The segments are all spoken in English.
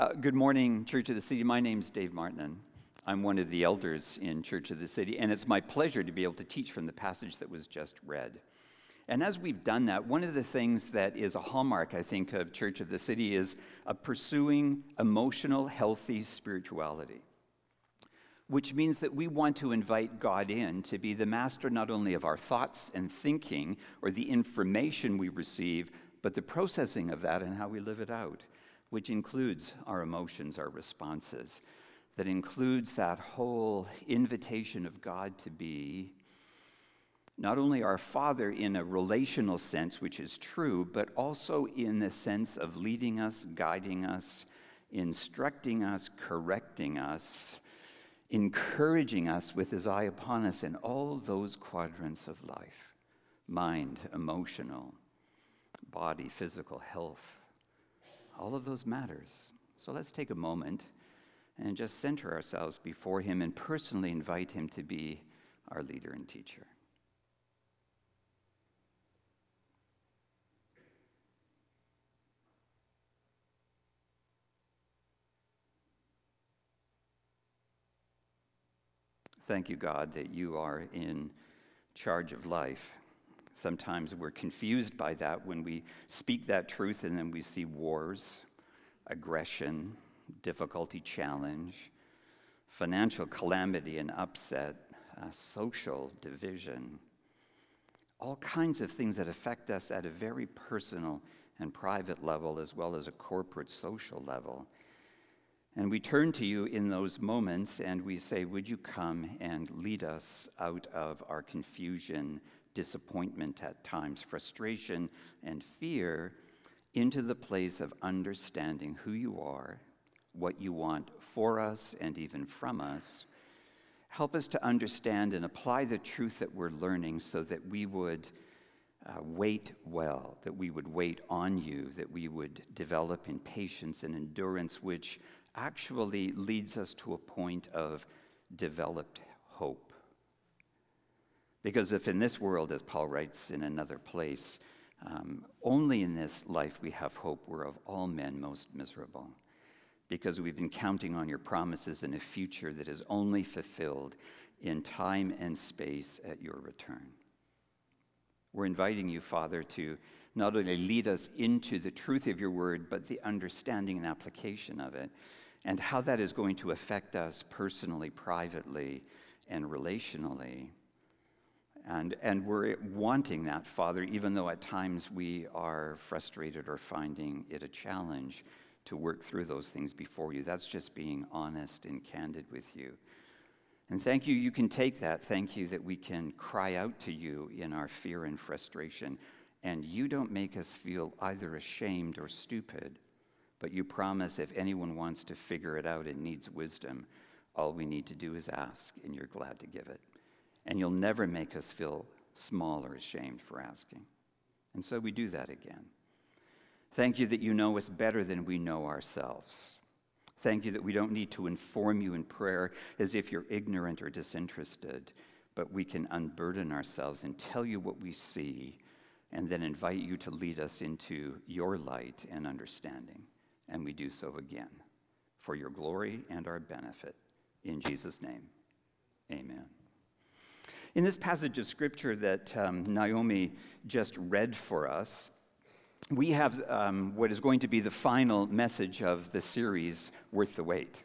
Uh, good morning, Church of the City. My name's Dave Martin. I'm one of the elders in Church of the City, and it's my pleasure to be able to teach from the passage that was just read. And as we've done that, one of the things that is a hallmark, I think, of Church of the City is a pursuing emotional, healthy spirituality, which means that we want to invite God in to be the master not only of our thoughts and thinking or the information we receive, but the processing of that and how we live it out which includes our emotions, our responses, that includes that whole invitation of God to be not only our Father in a relational sense, which is true, but also in the sense of leading us, guiding us, instructing us, correcting us, encouraging us with his eye upon us in all those quadrants of life mind, emotional, body, physical health all of those matters. So let's take a moment and just center ourselves before Him and personally invite Him to be our leader and teacher. Thank you, God, that you are in charge of life. Sometimes we're confused by that when we speak that truth and then we see wars, aggression, difficulty, challenge, financial calamity and upset, uh, social division, all kinds of things that affect us at a very personal and private level as well as a corporate social level. And we turn to you in those moments and we say, Would you come and lead us out of our confusion disappointment at times, frustration, and fear into the place of understanding who you are, what you want for us and even from us. Help us to understand and apply the truth that we're learning so that we would uh, wait well, that we would wait on you, that we would develop in patience and endurance, which actually leads us to a point of developed hope. Because if in this world, as Paul writes in another place, um, only in this life we have hope, we're of all men most miserable. Because we've been counting on your promises in a future that is only fulfilled in time and space at your return. We're inviting you, Father, to not only lead us into the truth of your word, but the understanding and application of it, and how that is going to affect us personally, privately, and relationally. And, and we're wanting that, Father, even though at times we are frustrated or finding it a challenge to work through those things before you. That's just being honest and candid with you. And thank you, you can take that. Thank you that we can cry out to you in our fear and frustration. And you don't make us feel either ashamed or stupid, but you promise if anyone wants to figure it out and needs wisdom, all we need to do is ask, and you're glad to give it and you'll never make us feel small or ashamed for asking. And so we do that again. Thank you that you know us better than we know ourselves. Thank you that we don't need to inform you in prayer as if you're ignorant or disinterested, but we can unburden ourselves and tell you what we see and then invite you to lead us into your light and understanding. And we do so again for your glory and our benefit. In Jesus' name, amen. In this passage of scripture that um, Naomi just read for us, we have um, what is going to be the final message of the series, Worth the Wait.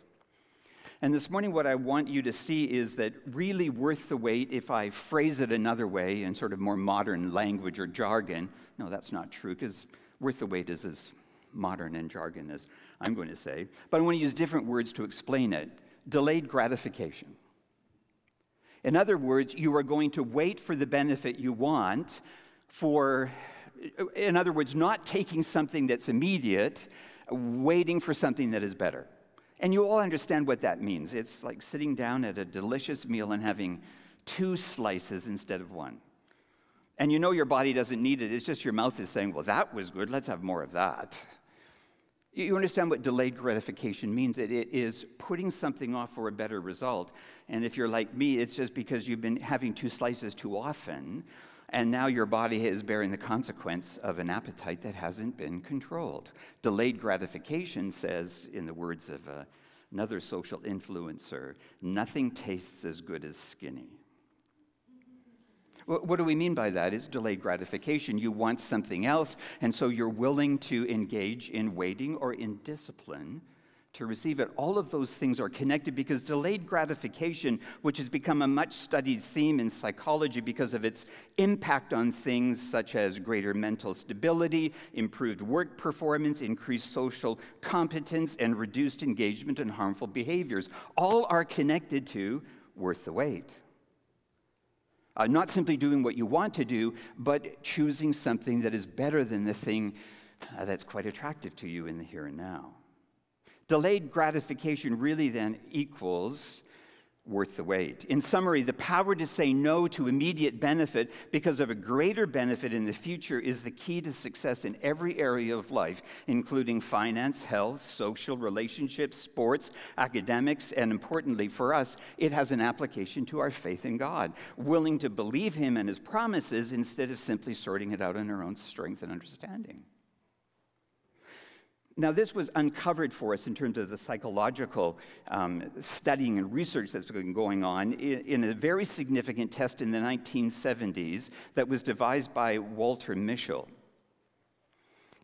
And this morning, what I want you to see is that really worth the wait, if I phrase it another way in sort of more modern language or jargon, no, that's not true, because worth the wait is as modern and jargon as I'm going to say. But I want to use different words to explain it. Delayed gratification. In other words, you are going to wait for the benefit you want for, in other words, not taking something that's immediate, waiting for something that is better. And you all understand what that means. It's like sitting down at a delicious meal and having two slices instead of one. And you know your body doesn't need it. It's just your mouth is saying, well, that was good. Let's have more of that. You understand what delayed gratification means? It, it is putting something off for a better result. And if you're like me, it's just because you've been having two slices too often. And now your body is bearing the consequence of an appetite that hasn't been controlled. Delayed gratification says, in the words of uh, another social influencer, nothing tastes as good as skinny. What do we mean by that? It's delayed gratification. You want something else, and so you're willing to engage in waiting or in discipline to receive it. All of those things are connected because delayed gratification, which has become a much studied theme in psychology because of its impact on things such as greater mental stability, improved work performance, increased social competence, and reduced engagement in harmful behaviors, all are connected to worth the wait. Uh, not simply doing what you want to do, but choosing something that is better than the thing uh, that's quite attractive to you in the here and now. Delayed gratification really then equals worth the wait. In summary, the power to say no to immediate benefit because of a greater benefit in the future is the key to success in every area of life, including finance, health, social relationships, sports, academics, and importantly for us, it has an application to our faith in God, willing to believe Him and His promises instead of simply sorting it out on our own strength and understanding. Now, this was uncovered for us in terms of the psychological um, studying and research that's been going on in, in, a very significant test in the 1970s that was devised by Walter Mischel.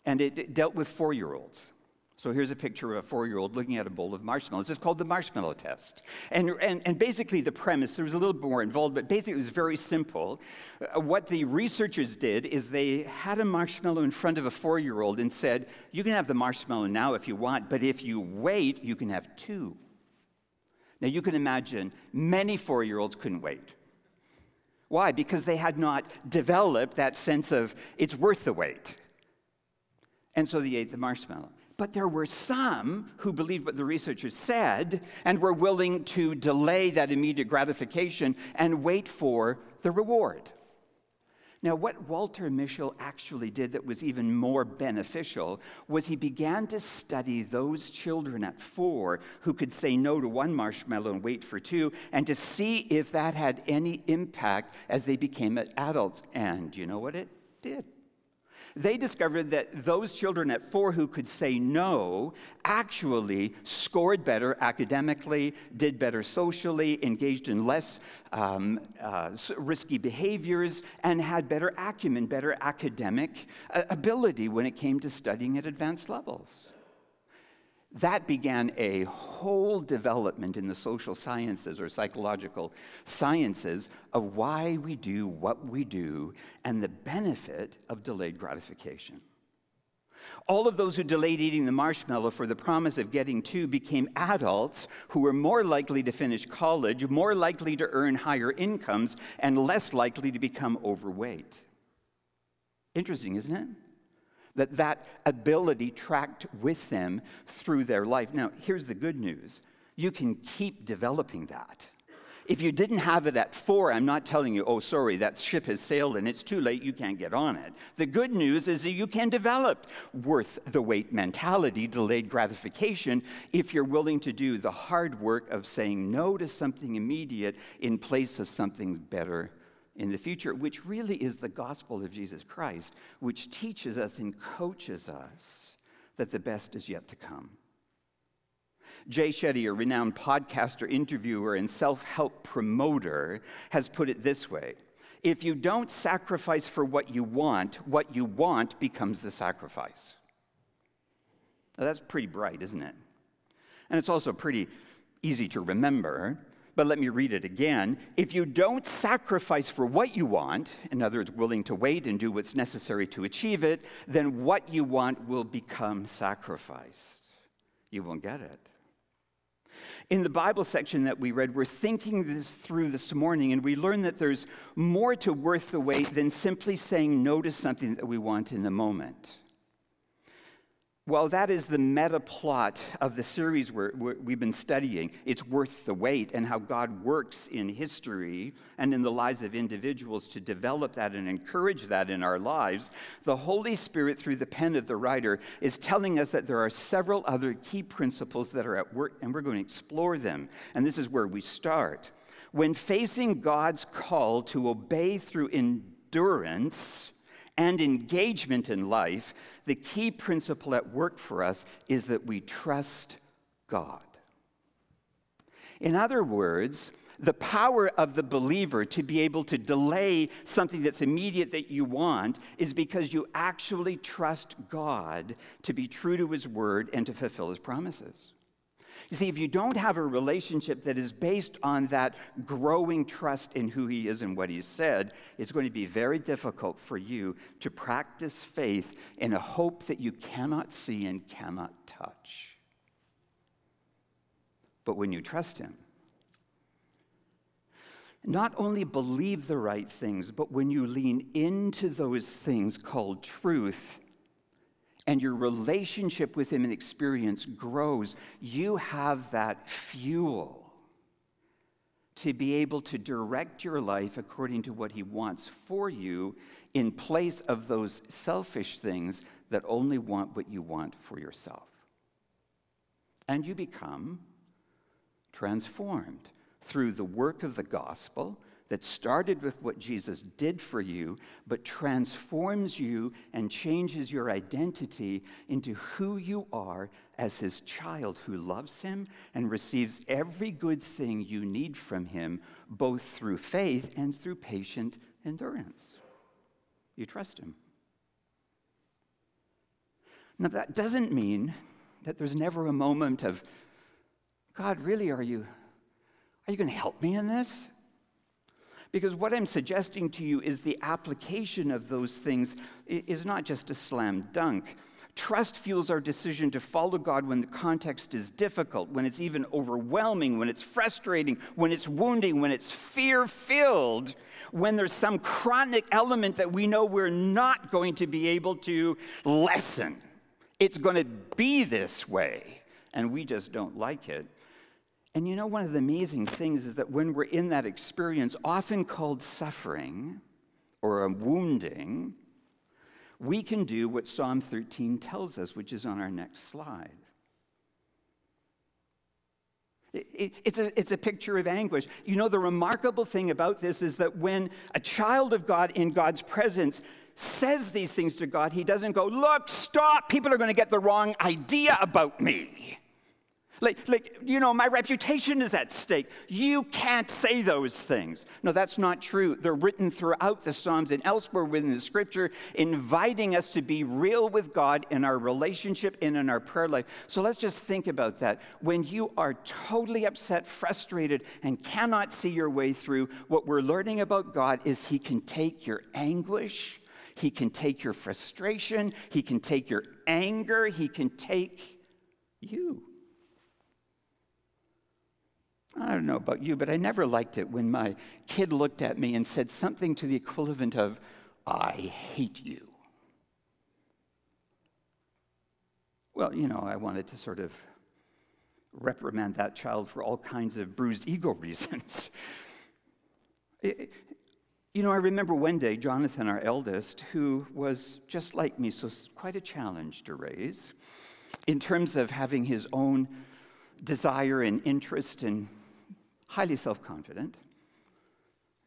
And it, it dealt with four year olds. So here's a picture of a four year old looking at a bowl of marshmallows. It's called the marshmallow test. And, and, and basically, the premise, there was a little bit more involved, but basically, it was very simple. Uh, what the researchers did is they had a marshmallow in front of a four year old and said, You can have the marshmallow now if you want, but if you wait, you can have two. Now, you can imagine many four year olds couldn't wait. Why? Because they had not developed that sense of it's worth the wait. And so they ate the marshmallow. But there were some who believed what the researchers said and were willing to delay that immediate gratification and wait for the reward. Now, what Walter Mischel actually did that was even more beneficial was he began to study those children at four who could say no to one marshmallow and wait for two, and to see if that had any impact as they became adults. And you know what it did? They discovered that those children at four who could say no actually scored better academically, did better socially, engaged in less um, uh, risky behaviors, and had better acumen, better academic uh, ability when it came to studying at advanced levels that began a whole development in the social sciences or psychological sciences of why we do what we do and the benefit of delayed gratification. All of those who delayed eating the marshmallow for the promise of getting two became adults who were more likely to finish college, more likely to earn higher incomes, and less likely to become overweight. Interesting, isn't it? That that ability tracked with them through their life. Now, here's the good news you can keep developing that. If you didn't have it at four, I'm not telling you, oh, sorry, that ship has sailed and it's too late, you can't get on it. The good news is that you can develop worth the wait mentality, delayed gratification, if you're willing to do the hard work of saying no to something immediate in place of something better in the future, which really is the gospel of Jesus Christ, which teaches us and coaches us that the best is yet to come. Jay Shetty, a renowned podcaster, interviewer, and self help promoter, has put it this way If you don't sacrifice for what you want, what you want becomes the sacrifice. Now, that's pretty bright, isn't it? And it's also pretty easy to remember but let me read it again. If you don't sacrifice for what you want, in other words, willing to wait and do what's necessary to achieve it, then what you want will become sacrificed. You won't get it. In the Bible section that we read, we're thinking this through this morning, and we learn that there's more to worth the wait than simply saying no to something that we want in the moment. Well, that is the meta plot of the series we have been studying. It's worth the wait, and how God works in history and in the lives of individuals to develop that and encourage that in our lives. The Holy Spirit, through the pen of the writer, is telling us that there are several other key principles that are at work, and we're going to explore them. And this is where we start. When facing God's call to obey through endurance and engagement in life, the key principle at work for us is that we trust God. In other words, the power of the believer to be able to delay something that's immediate that you want is because you actually trust God to be true to his word and to fulfill his promises. You see, if you don't have a relationship that is based on that growing trust in who He is and what He said, it's going to be very difficult for you to practice faith in a hope that you cannot see and cannot touch. But when you trust Him, not only believe the right things, but when you lean into those things called truth, and your relationship with Him and experience grows, you have that fuel to be able to direct your life according to what He wants for you in place of those selfish things that only want what you want for yourself. And you become transformed through the work of the gospel that started with what Jesus did for you, but transforms you and changes your identity into who you are as his child who loves him and receives every good thing you need from him, both through faith and through patient endurance. You trust him. Now, that doesn't mean that there's never a moment of, God, really, are you, are you going to help me in this? Because what I'm suggesting to you is the application of those things is not just a slam dunk. Trust fuels our decision to follow God when the context is difficult, when it's even overwhelming, when it's frustrating, when it's wounding, when it's fear filled, when there's some chronic element that we know we're not going to be able to lessen. It's going to be this way, and we just don't like it. And you know, one of the amazing things is that when we're in that experience, often called suffering or a wounding, we can do what Psalm 13 tells us, which is on our next slide. It, it, it's, a, it's a picture of anguish. You know, the remarkable thing about this is that when a child of God in God's presence says these things to God, he doesn't go, Look, stop, people are going to get the wrong idea about me. Like, like, you know, my reputation is at stake. You can't say those things. No, that's not true. They're written throughout the Psalms and elsewhere within the scripture, inviting us to be real with God in our relationship and in our prayer life. So let's just think about that. When you are totally upset, frustrated, and cannot see your way through, what we're learning about God is He can take your anguish. He can take your frustration. He can take your anger. He can take you. I don't know about you, but I never liked it when my kid looked at me and said something to the equivalent of, I hate you. Well, you know, I wanted to sort of reprimand that child for all kinds of bruised ego reasons. it, you know, I remember one day, Jonathan, our eldest, who was just like me, so quite a challenge to raise in terms of having his own desire and interest and highly self confident.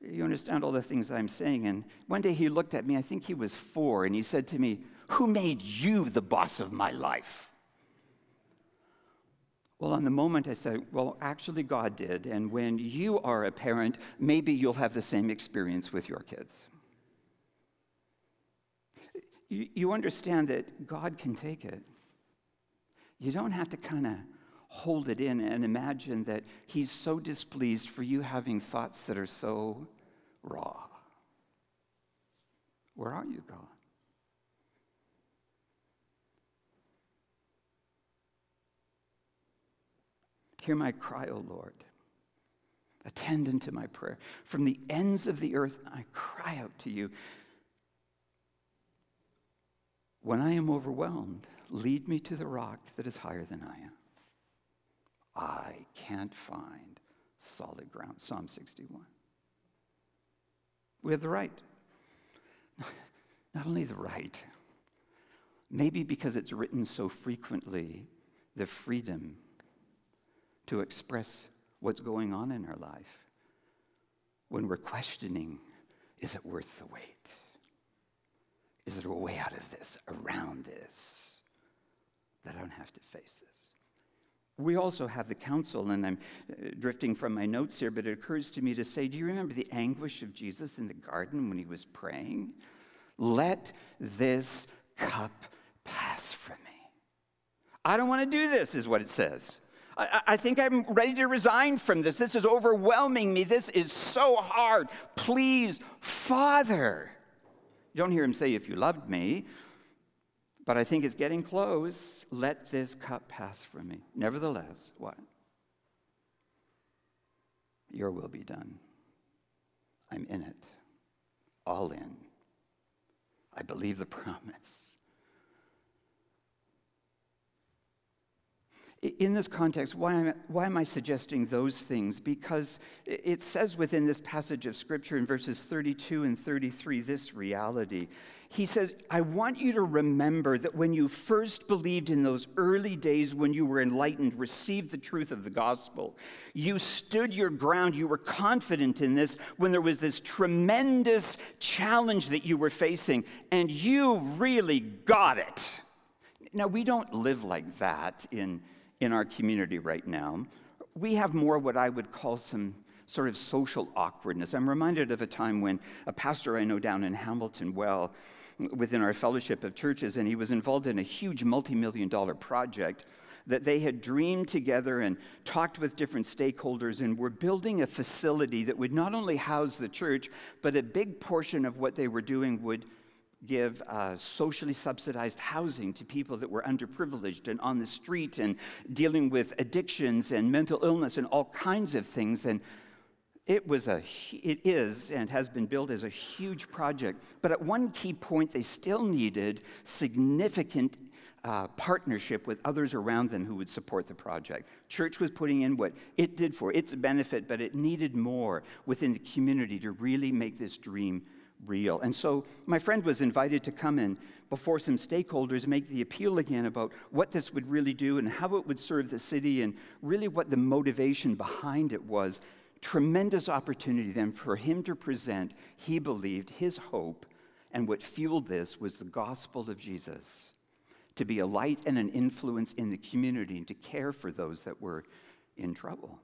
You understand all the things I'm saying. And one day he looked at me, I think he was four, and he said to me, Who made you the boss of my life? Well, on the moment, I said, Well, actually, God did. And when you are a parent, maybe you'll have the same experience with your kids. You, you understand that God can take it. You don't have to kind of hold it in and imagine that He's so displeased for you having thoughts that are so raw. Where are you, God? Hear my cry, O Lord. Attend unto my prayer. From the ends of the earth, I cry out to you. When I am overwhelmed, lead me to the rock that is higher than I am. I can't find solid ground. Psalm 61. We have the right. Not only the right, maybe because it's written so frequently, the freedom to express what's going on in our life when we're questioning Is it worth the wait? Is there a way out of this, around this, that I don't have to face this? We also have the counsel, and I'm uh, drifting from my notes here, but it occurs to me to say, do you remember the anguish of Jesus in the garden when he was praying? Let this cup pass from me. I don't want to do this, is what it says. I, I, think I'm ready to resign from this. This is overwhelming me. This is so hard. Please, Father. You don't hear him say, If you loved me, but I think it's getting close. Let this cup pass from me. Nevertheless, what? Your will be done. I'm in it, all in. I believe the promise. In this context, why am, why am I suggesting those things? Because it says within this passage of Scripture in verses 32 and 33 this reality. He says, I want you to remember that when you first believed in those early days when you were enlightened, received the truth of the gospel, you stood your ground, you were confident in this when there was this tremendous challenge that you were facing, and you really got it. Now, we don't live like that in in our community right now, we have more what I would call some sort of social awkwardness. I'm reminded of a time when a pastor I know down in Hamilton, well, within our fellowship of churches, and he was involved in a huge multi million dollar project that they had dreamed together and talked with different stakeholders and were building a facility that would not only house the church, but a big portion of what they were doing would give uh, socially subsidized housing to people that were underprivileged and on the street and dealing with addictions and mental illness and all kinds of things. And it was a, it is and has been built as a huge project. But at one key point, they still needed significant uh, partnership with others around them who would support the project. Church was putting in what it did for its benefit, but it needed more within the community to really make this dream real. And so my friend was invited to come in before some stakeholders make the appeal again about what this would really do and how it would serve the city and really what the motivation behind it was. Tremendous opportunity then for him to present, he believed, his hope. And what fueled this was the gospel of Jesus to be a light and an influence in the community and to care for those that were in trouble.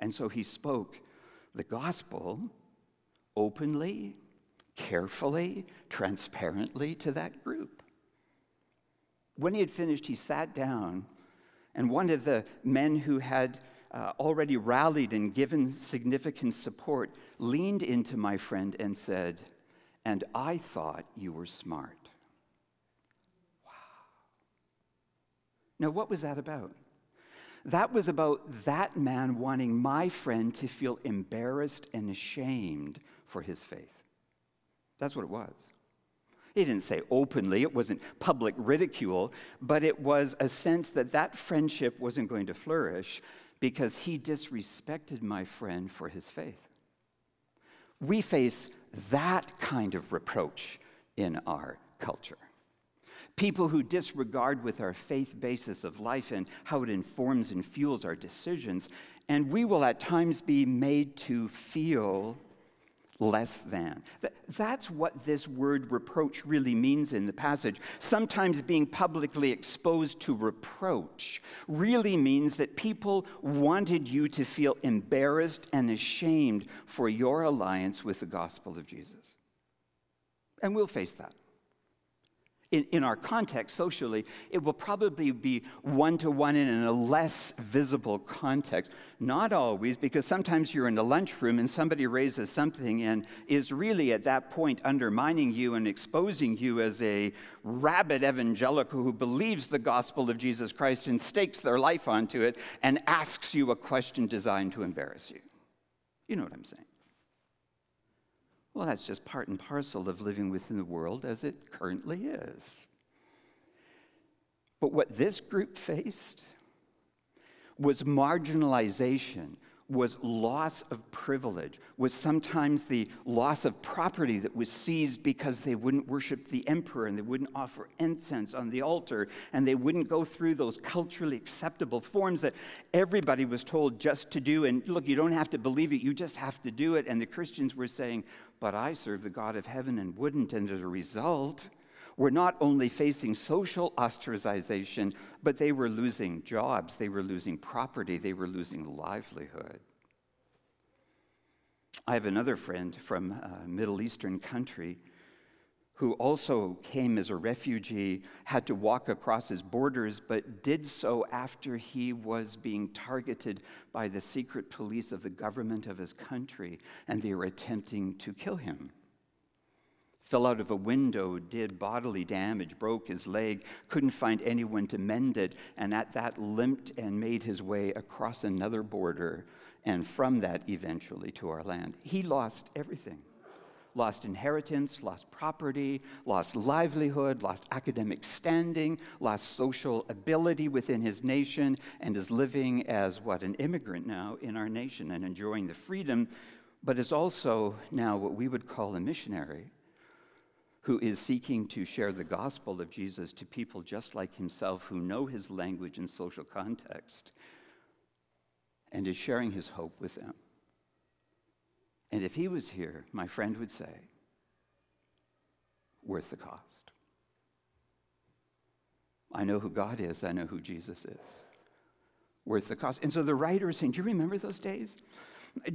And so he spoke the gospel openly carefully, transparently to that group. When he had finished, he sat down, and one of the men who had uh, already rallied and given significant support leaned into my friend and said, And I thought you were smart. Wow. Now, what was that about? That was about that man wanting my friend to feel embarrassed and ashamed for his faith. That's what it was. He didn't say openly, it wasn't public ridicule, but it was a sense that that friendship wasn't going to flourish because he disrespected my friend for his faith. We face that kind of reproach in our culture. People who disregard with our faith basis of life and how it informs and fuels our decisions, and we will at times be made to feel less than. That's what this word reproach really means in the passage. Sometimes being publicly exposed to reproach really means that people wanted you to feel embarrassed and ashamed for your alliance with the gospel of Jesus. And we'll face that in, in our context socially, it will probably be one to one in a less visible context. Not always, because sometimes you're in the lunchroom and somebody raises something and is really at that point undermining you and exposing you as a rabid evangelical who believes the gospel of Jesus Christ and stakes their life onto it and asks you a question designed to embarrass you. You know what I'm saying. Well, that's just part and parcel of living within the world as it currently is. But what this group faced was marginalization, was loss of privilege, was sometimes the loss of property that was seized because they wouldn't worship the emperor and they wouldn't offer incense on the altar and they wouldn't go through those culturally acceptable forms that everybody was told just to do. And look, you don't have to believe it, you just have to do it. And the Christians were saying, But I serve the God of heaven and wouldn't. And as a result, were not only facing social ostracization, but they were losing jobs, they were losing property, they were losing livelihood. I have another friend from a Middle Eastern country who also came as a refugee, had to walk across his borders, but did so after he was being targeted by the secret police of the government of his country, and they were attempting to kill him fell out of a window, did bodily damage, broke his leg, couldn't find anyone to mend it, and at that limped and made his way across another border, and from that eventually to our land. He lost everything lost inheritance, lost property, lost livelihood, lost academic standing, lost social ability within his nation, and is living as what? An immigrant now in our nation and enjoying the freedom, but is also now what we would call a missionary who is seeking to share the gospel of Jesus to people just like himself who know his language and social context and is sharing his hope with them. And if he was here, my friend would say, worth the cost. I know who God is, I know who Jesus is. Worth the cost. And so the writer is saying, Do you remember those days?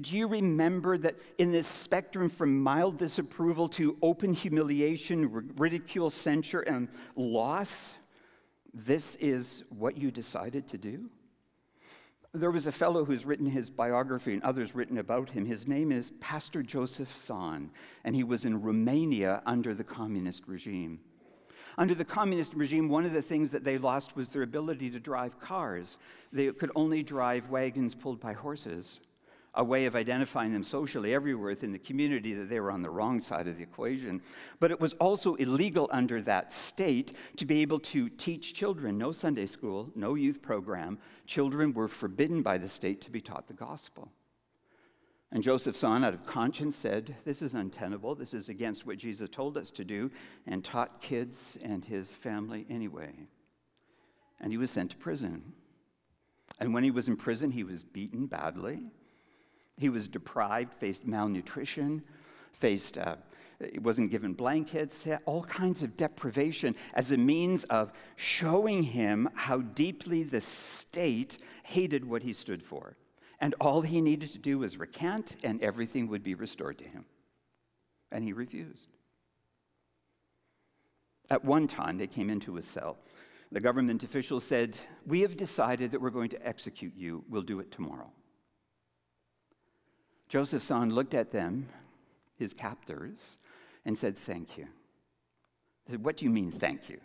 Do you remember that in this spectrum from mild disapproval to open humiliation, ridicule, censure, and loss, this is what you decided to do? There was a fellow who's written his biography and others written about him. His name is Pastor Joseph Tson, and he was in Romania under the communist regime. Under the communist regime, one of the things that they lost was their ability to drive cars. They could only drive wagons pulled by horses a way of identifying them socially everywhere within the community that they were on the wrong side of the equation. But it was also illegal under that state to be able to teach children. No Sunday school, no youth program. Children were forbidden by the state to be taught the gospel. And Joseph Tson, out of conscience, said, This is untenable. This is against what Jesus told us to do, and taught kids and his family anyway. And he was sent to prison. And when he was in prison, he was beaten badly. He was deprived, faced malnutrition, faced, uh, wasn't given blankets, all kinds of deprivation as a means of showing him how deeply the state hated what he stood for. And all he needed to do was recant, and everything would be restored to him. And he refused. At one time, they came into his cell. The government official said, We have decided that we're going to execute you. We'll do it tomorrow. Joseph Tson looked at them, his captors, and said, Thank you. I said, What do you mean, thank you?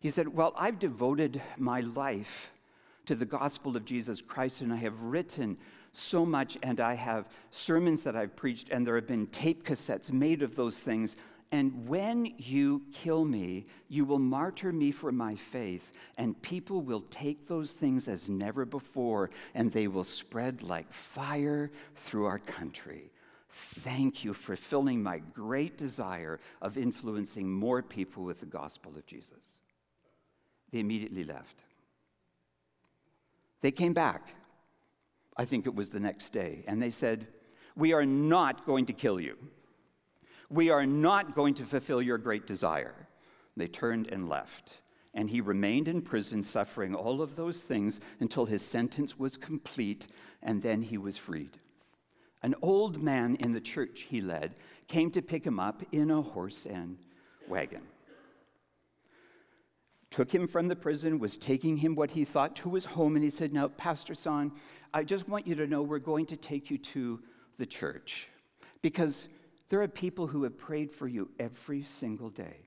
He said, Well, I've devoted my life to the gospel of Jesus Christ, and I have written so much, and I have sermons that I've preached, and there have been tape cassettes made of those things. And when you kill me, you will martyr me for my faith, and people will take those things as never before, and they will spread like fire through our country. Thank you for filling my great desire of influencing more people with the gospel of Jesus. They immediately left. They came back, I think it was the next day, and they said, We are not going to kill you. We are not going to fulfill your great desire. They turned and left. And he remained in prison, suffering all of those things until his sentence was complete, and then he was freed. An old man in the church he led came to pick him up in a horse and wagon. Took him from the prison, was taking him what he thought to his home, and he said, Now, Pastor Tson, I just want you to know we're going to take you to the church because there are people who have prayed for you every single day.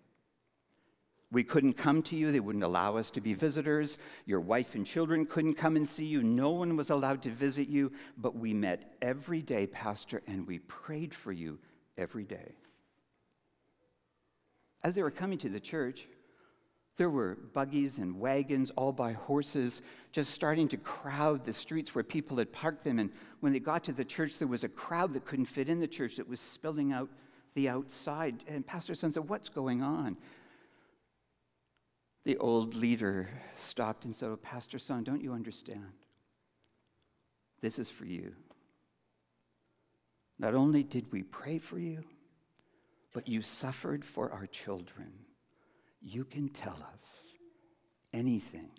We couldn't come to you. They wouldn't allow us to be visitors. Your wife and children couldn't come and see you. No one was allowed to visit you. But we met every day, Pastor, and we prayed for you every day. As they were coming to the church, There were buggies and wagons, all by horses, just starting to crowd the streets where people had parked them. And when they got to the church, there was a crowd that couldn't fit in the church that was spilling out the outside. And Pastor Tson said, What's going on? The old leader stopped and said, oh, Pastor Tson, don't you understand? This is for you. Not only did we pray for you, but you suffered for our children. You can tell us anything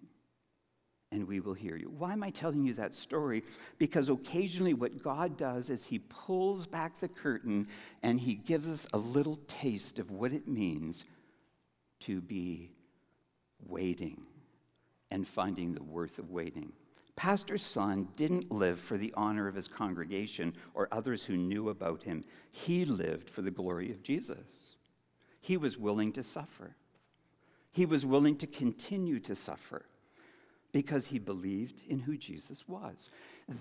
and we will hear you. Why am I telling you that story? Because occasionally, what God does is He pulls back the curtain and He gives us a little taste of what it means to be waiting and finding the worth of waiting. Pastor Tson didn't live for the honor of his congregation or others who knew about him. He lived for the glory of Jesus. He was willing to suffer. He was willing to continue to suffer because he believed in who Jesus was.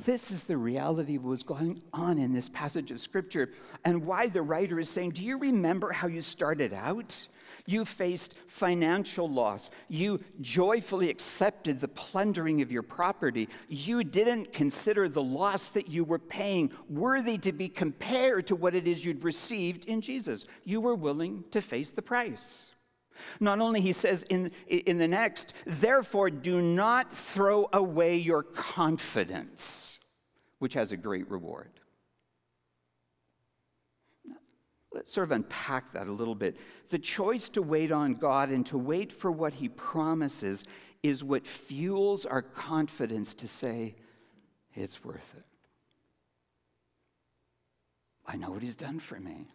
This is the reality of what was going on in this passage of Scripture and why the writer is saying, Do you remember how you started out? You faced financial loss. You joyfully accepted the plundering of your property. You didn't consider the loss that you were paying worthy to be compared to what it is you'd received in Jesus. You were willing to face the price. Not only, he says in, in the next, therefore do not throw away your confidence, which has a great reward. Let's sort of unpack that a little bit. The choice to wait on God and to wait for what He promises is what fuels our confidence to say, it's worth it. I know what He's done for me.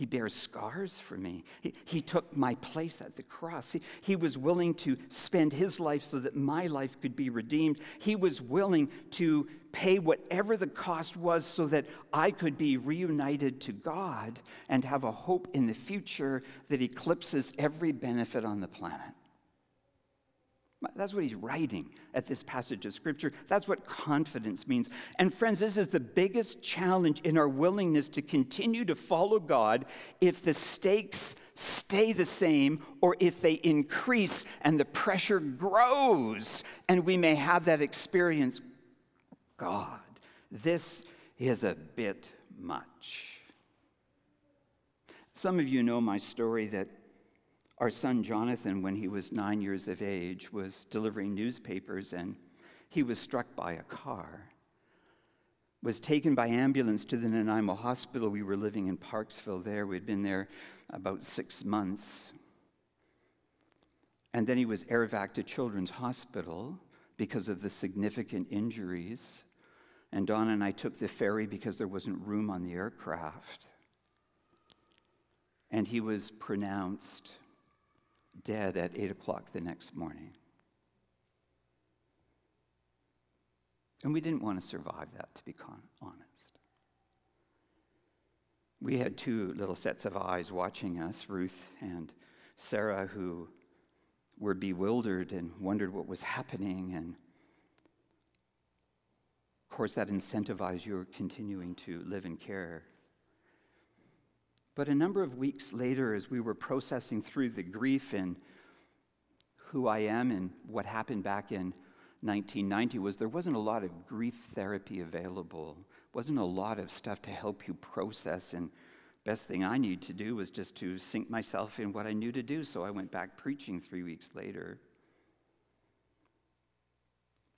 He bears scars for me. He, he, took my place at the cross. He, he was willing to spend his life so that my life could be redeemed. He was willing to pay whatever the cost was so that I could be reunited to God and have a hope in the future that eclipses every benefit on the planet. That's what he's writing at this passage of scripture. That's what confidence means. And friends, this is the biggest challenge in our willingness to continue to follow God if the stakes stay the same or if they increase and the pressure grows and we may have that experience. God, this is a bit much. Some of you know my story that our son Jonathan, when he was nine years of age, was delivering newspapers and he was struck by a car. Was taken by ambulance to the Nanaimo Hospital. We were living in Parksville there. We'd been there about six months. And then he was air vac to Children's Hospital because of the significant injuries. And Donna and I took the ferry because there wasn't room on the aircraft. And he was pronounced dead at 8 o'clock the next morning. And we didn't want to survive that, to be con- honest. We had two little sets of eyes watching us, Ruth and Sarah, who were bewildered and wondered what was happening. And of course, that incentivized your continuing to live and care. But a number of weeks later, as we were processing through the grief and who I am and what happened back in 1990 was there wasn't a lot of grief therapy available. Wasn't a lot of stuff to help you process and best thing I needed to do was just to sink myself in what I knew to do. So I went back preaching 3 weeks later.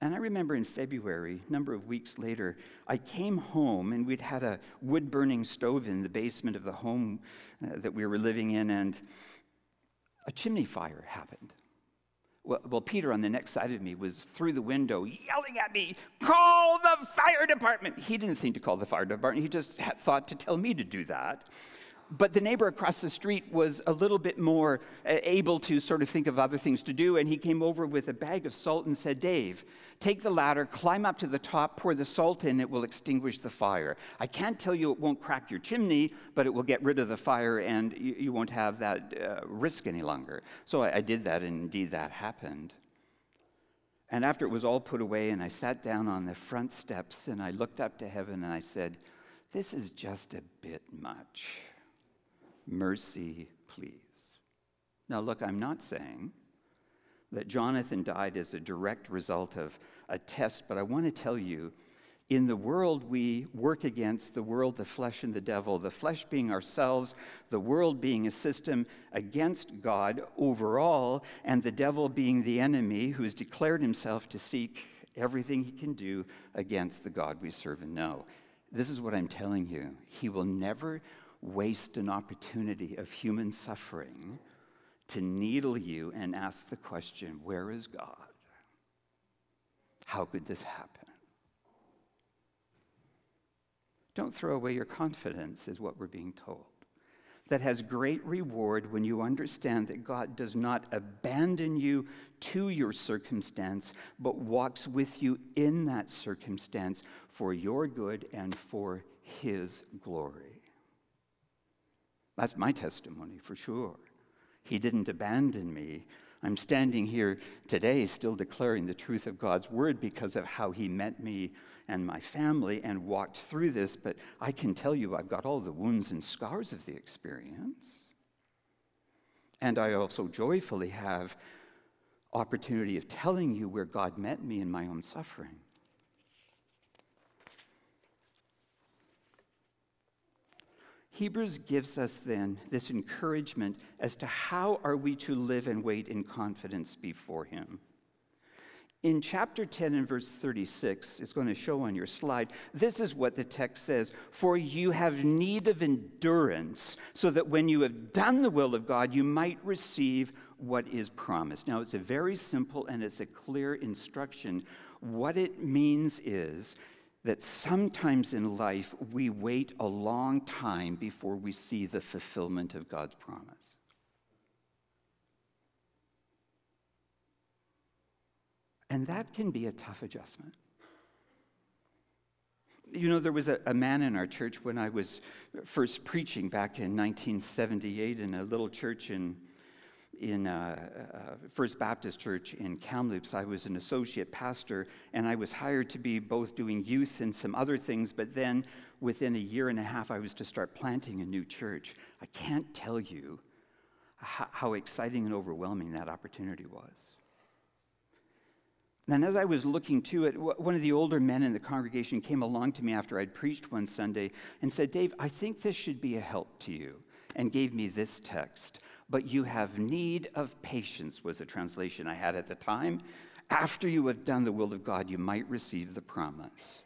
And I remember in February, a number of weeks later, I came home and we'd had a wood burning stove in the basement of the home uh, that we were living in, and a chimney fire happened. Well, well, Peter on the next side of me was through the window yelling at me, Call the fire department! He didn't think to call the fire department, he just thought to tell me to do that. But the neighbor across the street was a little bit more uh, able to sort of think of other things to do, and he came over with a bag of salt and said, Dave, take the ladder, climb up to the top, pour the salt in, it will extinguish the fire. I can't tell you it won't crack your chimney, but it will get rid of the fire and you, you won't have that uh, risk any longer. So I, I did that, and indeed that happened. And after it was all put away, and I sat down on the front steps and I looked up to heaven and I said, This is just a bit much. Mercy, please. Now, look, I'm not saying that Jonathan died as a direct result of a test, but I want to tell you in the world we work against the world, the flesh, and the devil, the flesh being ourselves, the world being a system against God overall, and the devil being the enemy who has declared himself to seek everything he can do against the God we serve and know. This is what I'm telling you. He will never waste an opportunity of human suffering to needle you and ask the question, Where is God? How could this happen? Don't throw away your confidence, is what we're being told. That has great reward when you understand that God does not abandon you to your circumstance, but walks with you in that circumstance for your good and for His glory. That's my testimony for sure. He didn't abandon me. I'm standing here today still declaring the truth of God's word because of how He met me and my family and walked through this, but I can tell you I've got all the wounds and scars of the experience. And I also joyfully have opportunity of telling you where God met me in my own suffering. Hebrews gives us then this encouragement as to how are we to live and wait in confidence before him. In chapter 10 and verse 36, it's going to show on your slide, this is what the text says For you have need of endurance, so that when you have done the will of God, you might receive what is promised. Now, it's a very simple and it's a clear instruction. What it means is that sometimes in life we wait a long time before we see the fulfillment of God's promise. And that can be a tough adjustment. You know, there was a, a, man in our church when I was first preaching back in 1978 in a little church in, in uh, uh, First Baptist Church in Kamloops. I was an associate pastor, and I was hired to be both doing youth and some other things, but then within a year and a half, I was to start planting a new church. I can't tell you how, how exciting and overwhelming that opportunity was. And as I was looking to it, one of the older men in the congregation came along to me after I'd preached one Sunday and said, Dave, I think this should be a help to you, and gave me this text. But you have need of patience, was the translation I had at the time. After you have done the will of God, you might receive the promise.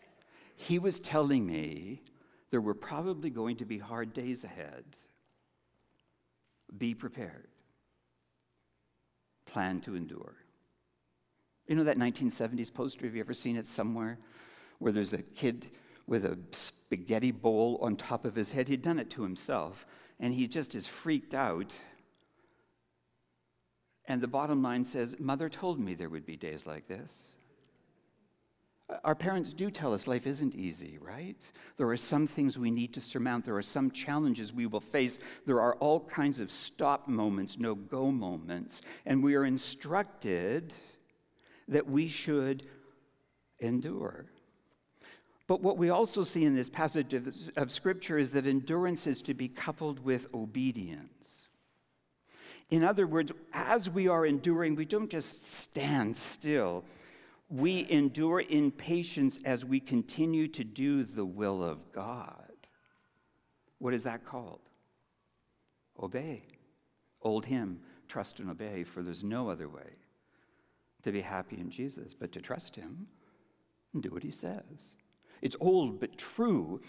He was telling me there were probably going to be hard days ahead. Be prepared, plan to endure. You know that 1970s poster? Have you ever seen it somewhere? Where there's a kid with a spaghetti bowl on top of his head. He'd done it to himself, and he just is freaked out. And the bottom line says, Mother told me there would be days like this. Our parents do tell us life isn't easy, right? There are some things we need to surmount. There are some challenges we will face. There are all kinds of stop moments, no go moments. And we are instructed that we should endure. But what we also see in this passage of, of, Scripture is that endurance is to be coupled with obedience. In other words, as we are enduring, we don't just stand still. We endure in patience as we continue to do the will of God. What is that called? Obey. Old hymn, trust and obey, for there's no other way to be happy in Jesus, but to trust Him and do what He says. It's old but true.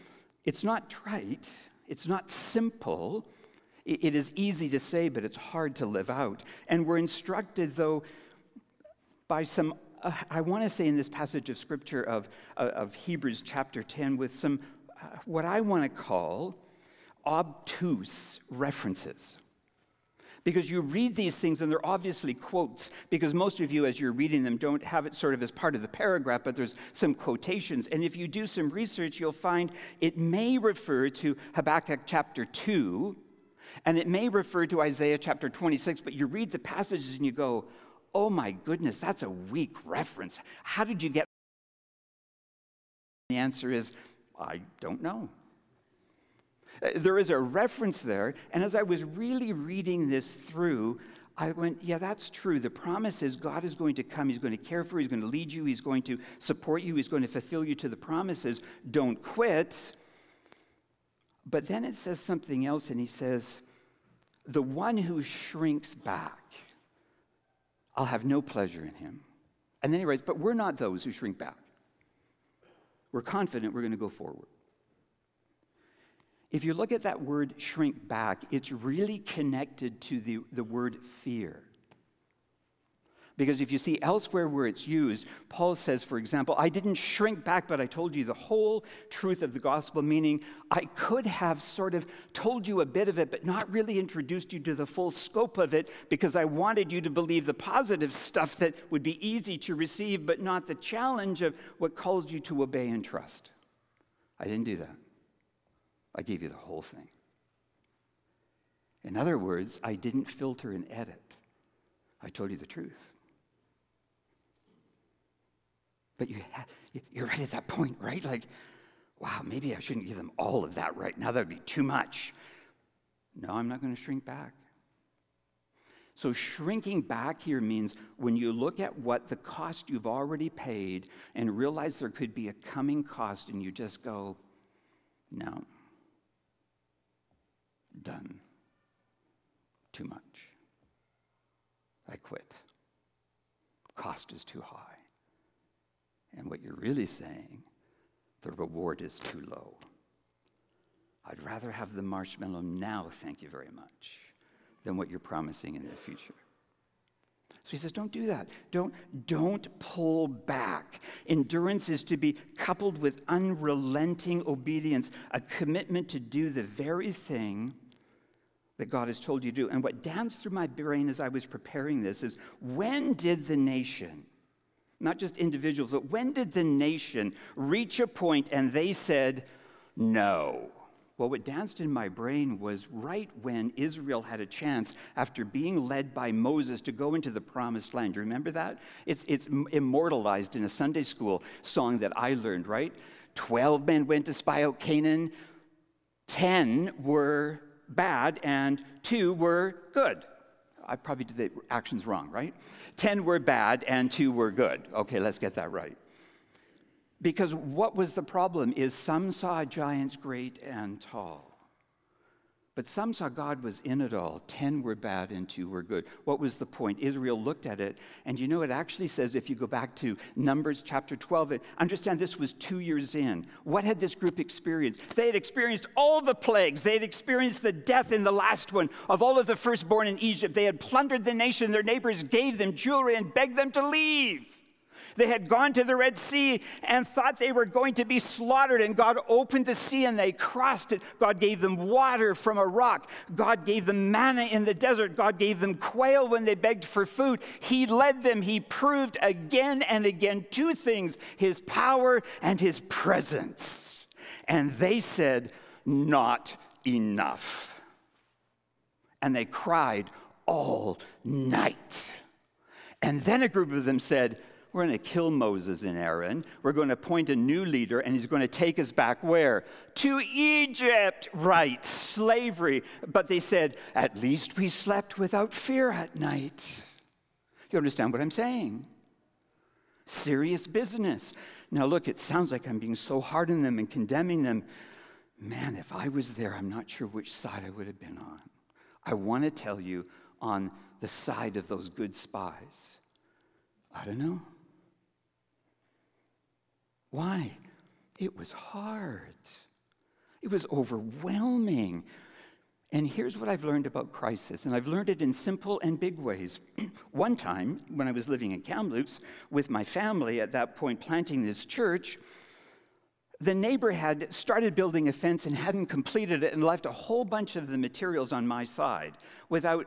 It's not trite. It's not simple. It is easy to say, but it's hard to live out. And we're instructed, though, by some, uh, I want to say in this passage of Scripture of, uh, of Hebrews chapter 10, with some, uh, what I want to call obtuse references because you read these things and they're obviously quotes, because most of you, as you're reading them, don't have it sort of as part of the paragraph, but there's some quotations. And if you do some research, you'll find it may refer to Habakkuk chapter 2, and it may refer to Isaiah chapter 26, but you read the passages and you go, oh my goodness, that's a weak reference. How did you get? The answer is, I don't know. Uh, there is a reference there, and as I was really reading this through, I went, yeah, that's true. The promise is God is going to come. He's going to care for you. He's going to lead you. He's going to support you. He's going to fulfill you to the promises. Don't quit. But then it says something else, and he says, the one who shrinks back, I'll have no pleasure in him. And then he writes, but we're not those who shrink back. We're confident we're going to go forward. If you look at that word shrink back, it's really connected to the, the word fear. Because if you see elsewhere where it's used, Paul says, for example, I didn't shrink back, but I told you the whole truth of the gospel, meaning I could have sort of told you a bit of it, but not really introduced you to the full scope of it because I wanted you to believe the positive stuff that would be easy to receive, but not the challenge of what calls you to obey and trust. I didn't do that. I gave you the whole thing. In other words, I didn't filter and edit. I told you the truth. But you you're right at that point, right? Like, wow, maybe I shouldn't give them all of that right now. That would be too much. No, I'm not going to shrink back. So, shrinking back here means when you look at what the cost you've already paid and realize there could be a coming cost, and you just go, no, done. Too much. I quit. Cost is too high. And what you're really saying, the reward is too low. I'd rather have the marshmallow now, thank you very much, than what you're promising in the future. So he says, don't do that. Don't, don't pull back. Endurance is to be coupled with unrelenting obedience, a commitment to do the very thing that God has told you to do. And what danced through my brain as I was preparing this is when did the nation, not just individuals, but when did the nation reach a point and they said, no? Well, what danced in my brain was right when Israel had a chance, after being led by Moses, to go into the promised land. You remember that? It's, it's immortalized in a Sunday school song that I learned, right? Twelve men went to spy out Canaan, ten were bad, and two were good. I probably did the actions wrong, right? 10 were bad and two were good. Okay, let's get that right. Because what was the problem is some saw giants great and tall. But some saw God was in it all. Ten were bad and two were good. What was the point? Israel looked at it, and you know, it actually says, if you go back to Numbers chapter 12, it, understand this was two years in. What had this group experienced? They had experienced all the plagues. They had experienced the death in the last one of all of the firstborn in Egypt. They had plundered the nation. Their neighbors gave them jewelry and begged them to leave. They had gone to the Red Sea and thought they were going to be slaughtered, and God opened the sea and they crossed it. God gave them water from a rock. God gave them manna in the desert. God gave them quail when they begged for food. He led them. He proved again and again two things His power and His presence. And they said, Not enough. And they cried all night. And then a group of them said, we're going to kill Moses and Aaron. We're going to appoint a new leader, and he's going to take us back where? To Egypt, right? Slavery. But they said, At least we slept without fear at night. You understand what I'm saying? Serious business. Now, look, it sounds like I'm being so hard on them and condemning them. Man, if I was there, I'm not sure which side I would have been on. I want to tell you on the side of those good spies. I don't know. Why? It was hard, it was overwhelming. And here's what I've learned about crisis, and I've learned it in simple and big ways. One time, when I was living in Kamloops with my family at that point planting this church, the neighbor had started building a fence and hadn't completed it and left a whole bunch of the materials on my side without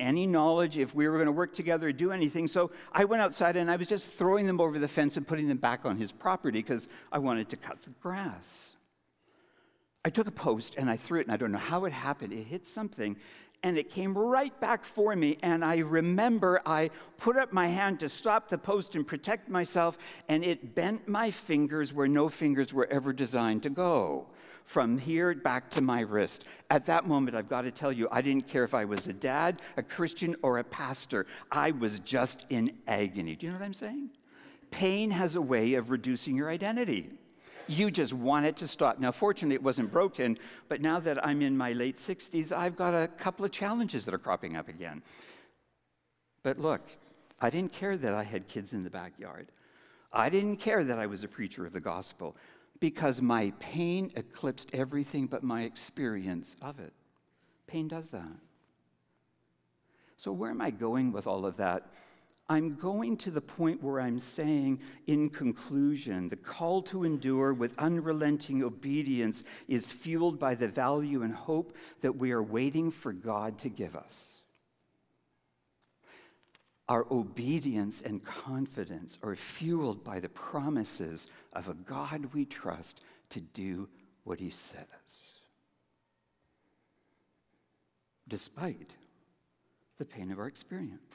any knowledge if we were going to work together or do anything. So I went outside and I was just throwing them over the fence and putting them back on his property because I wanted to cut the grass. I took a post and I threw it, and I don't know how it happened. It hit something and it came right back for me. And I remember I put up my hand to stop the post and protect myself, and it bent my fingers where no fingers were ever designed to go. From here back to my wrist. At that moment, I've got to tell you, I didn't care if I was a dad, a Christian, or a pastor. I was just in agony. Do you know what I'm saying? Pain has a way of reducing your identity. You just want it to stop. Now, fortunately, it wasn't broken, but now that I'm in my late 60s, I've got a couple of challenges that are cropping up again. But look, I didn't care that I had kids in the backyard. I didn't care that I was a preacher of the gospel because my pain eclipsed everything but my experience of it. Pain does that. So, where am I going with all of that? I'm going to the point where I'm saying, in conclusion, the call to endure with unrelenting obedience is fueled by the value and hope that we are waiting for God to give us. Our obedience and confidence are fueled by the promises of a God we trust to do what He says. Despite the pain of our experience,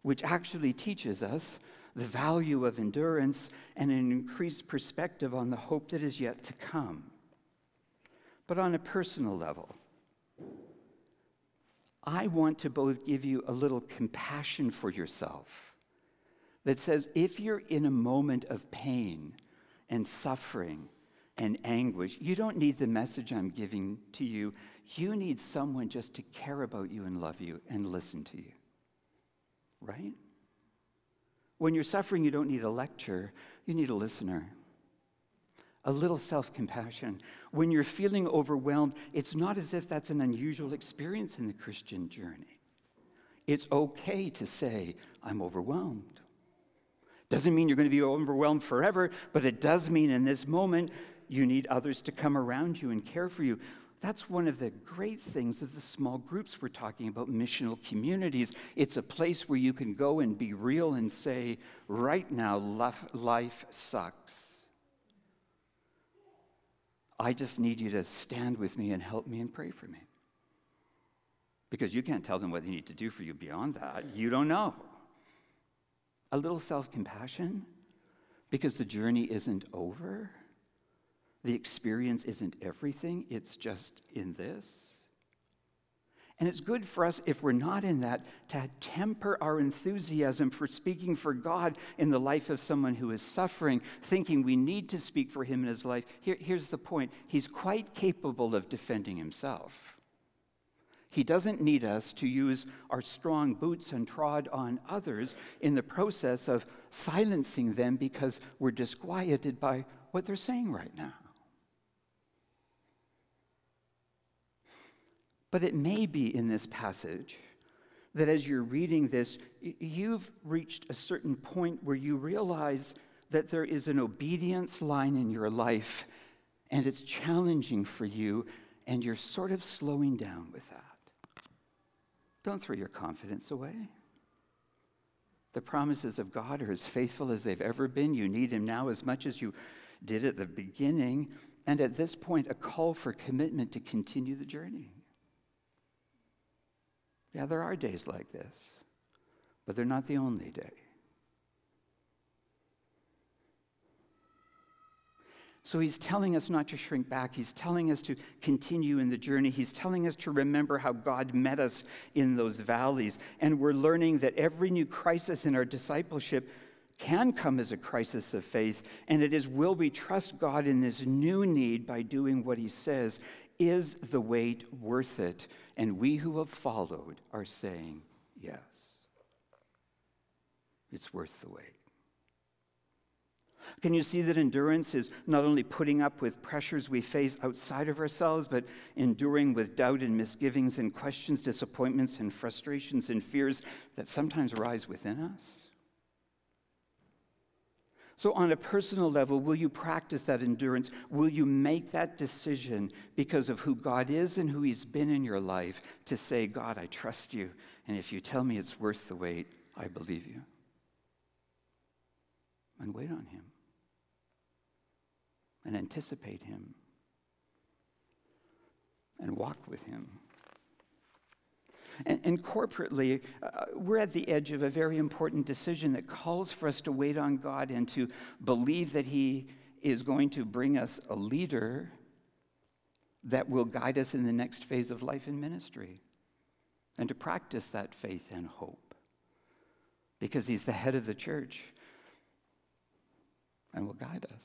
which actually teaches us the value of endurance and an increased perspective on the hope that is yet to come. But on a personal level, I want to both give you a little compassion for yourself that says if you're in a moment of pain and suffering and anguish, you don't need the message I'm giving to you. You need someone just to care about you and love you and listen to you. Right? When you're suffering, you don't need a lecture, you need a listener a little self compassion. When you're feeling overwhelmed, it's not as if that's an unusual experience in the Christian journey. It's okay to say, I'm overwhelmed. Doesn't mean you're going to be overwhelmed forever, but it does mean in this moment you need others to come around you and care for you. That's one of the great things of the small groups we're talking about, missional communities. It's a place where you can go and be real and say, right now, life sucks. I just need you to stand with me and help me and pray for me. Because you can't tell them what they need to do for you beyond that. You don't know. A little self compassion because the journey isn't over. The experience isn't everything, it's just in this. And it's good for us, if we're not in that, to temper our enthusiasm for speaking for God in the life of someone who is suffering, thinking we need to speak for him in his life. Here, here's the point He's quite capable of defending himself. He doesn't need us to use our strong boots and trod on others in the process of silencing them because we're disquieted by what they're saying right now. But it may be in this passage that as you're reading this, you've reached a certain point where you realize that there is an obedience line in your life and it's challenging for you, and you're sort of slowing down with that. Don't throw your confidence away. The promises of God are as faithful as they've ever been. You need Him now as much as you did at the beginning. And at this point, a call for commitment to continue the journey. Yeah, there are days like this, but they're not the only day. So he's telling us not to shrink back. He's telling us to continue in the journey. He's telling us to remember how God met us in those valleys. And we're learning that every new crisis in our discipleship can come as a crisis of faith. And it is will we trust God in this new need by doing what he says? Is the wait worth it? And we who have followed are saying, yes. It's worth the wait. Can you see that endurance is not only putting up with pressures we face outside of ourselves, but enduring with doubt and misgivings and questions, disappointments and frustrations and fears that sometimes rise within us? So, on a personal level, will you practice that endurance? Will you make that decision because of who God is and who He's been in your life to say, God, I trust you, and if you tell me it's worth the wait, I believe you? And wait on Him and anticipate Him and walk with Him. And, and corporately, uh, we're at the edge of a very important decision that calls for us to wait on God and to believe that He is going to bring us a leader that will guide us in the next phase of life and ministry and to practice that faith and hope because he's the head of the church and will guide us.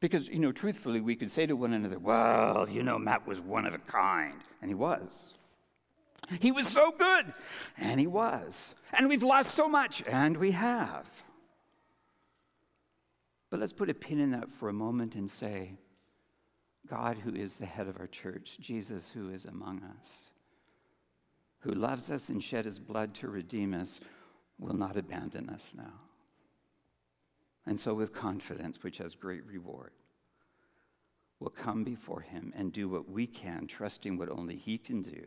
Because, you know, truthfully, we could say to one another, well, you know, Matt was one of a kind. And he was. He was so good. And he was. And we've lost so much. And we have. But let's put a pin in that for a moment and say, God, who is the head of our church, Jesus, who is among us, who loves us and shed his blood to redeem us, will not abandon us now. And so, with confidence, which has great reward, we'll come before him and do what we can, trusting what only he can do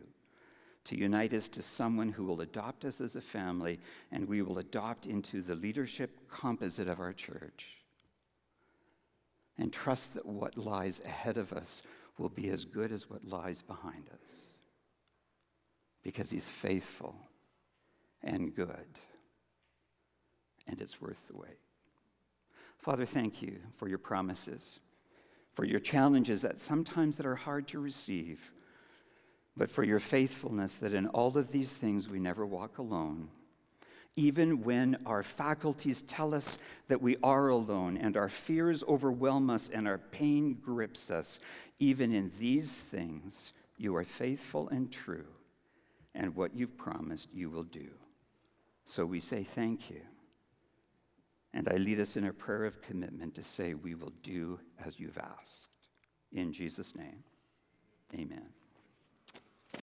to unite us to someone who will adopt us as a family and we will adopt into the leadership composite of our church. And trust that what lies ahead of us will be as good as what lies behind us. Because he's faithful and good, and it's worth the wait. Father, thank you for your promises, for your challenges that sometimes that are hard to receive, but for your faithfulness that in all of these things we never walk alone. Even when our faculties tell us that we are alone and our fears overwhelm us and our pain grips us, even in these things, you are faithful and true, and what you've promised you will do. So we say thank you. And I lead us in a prayer of commitment to say, We will do as you've asked. In Jesus' name, amen.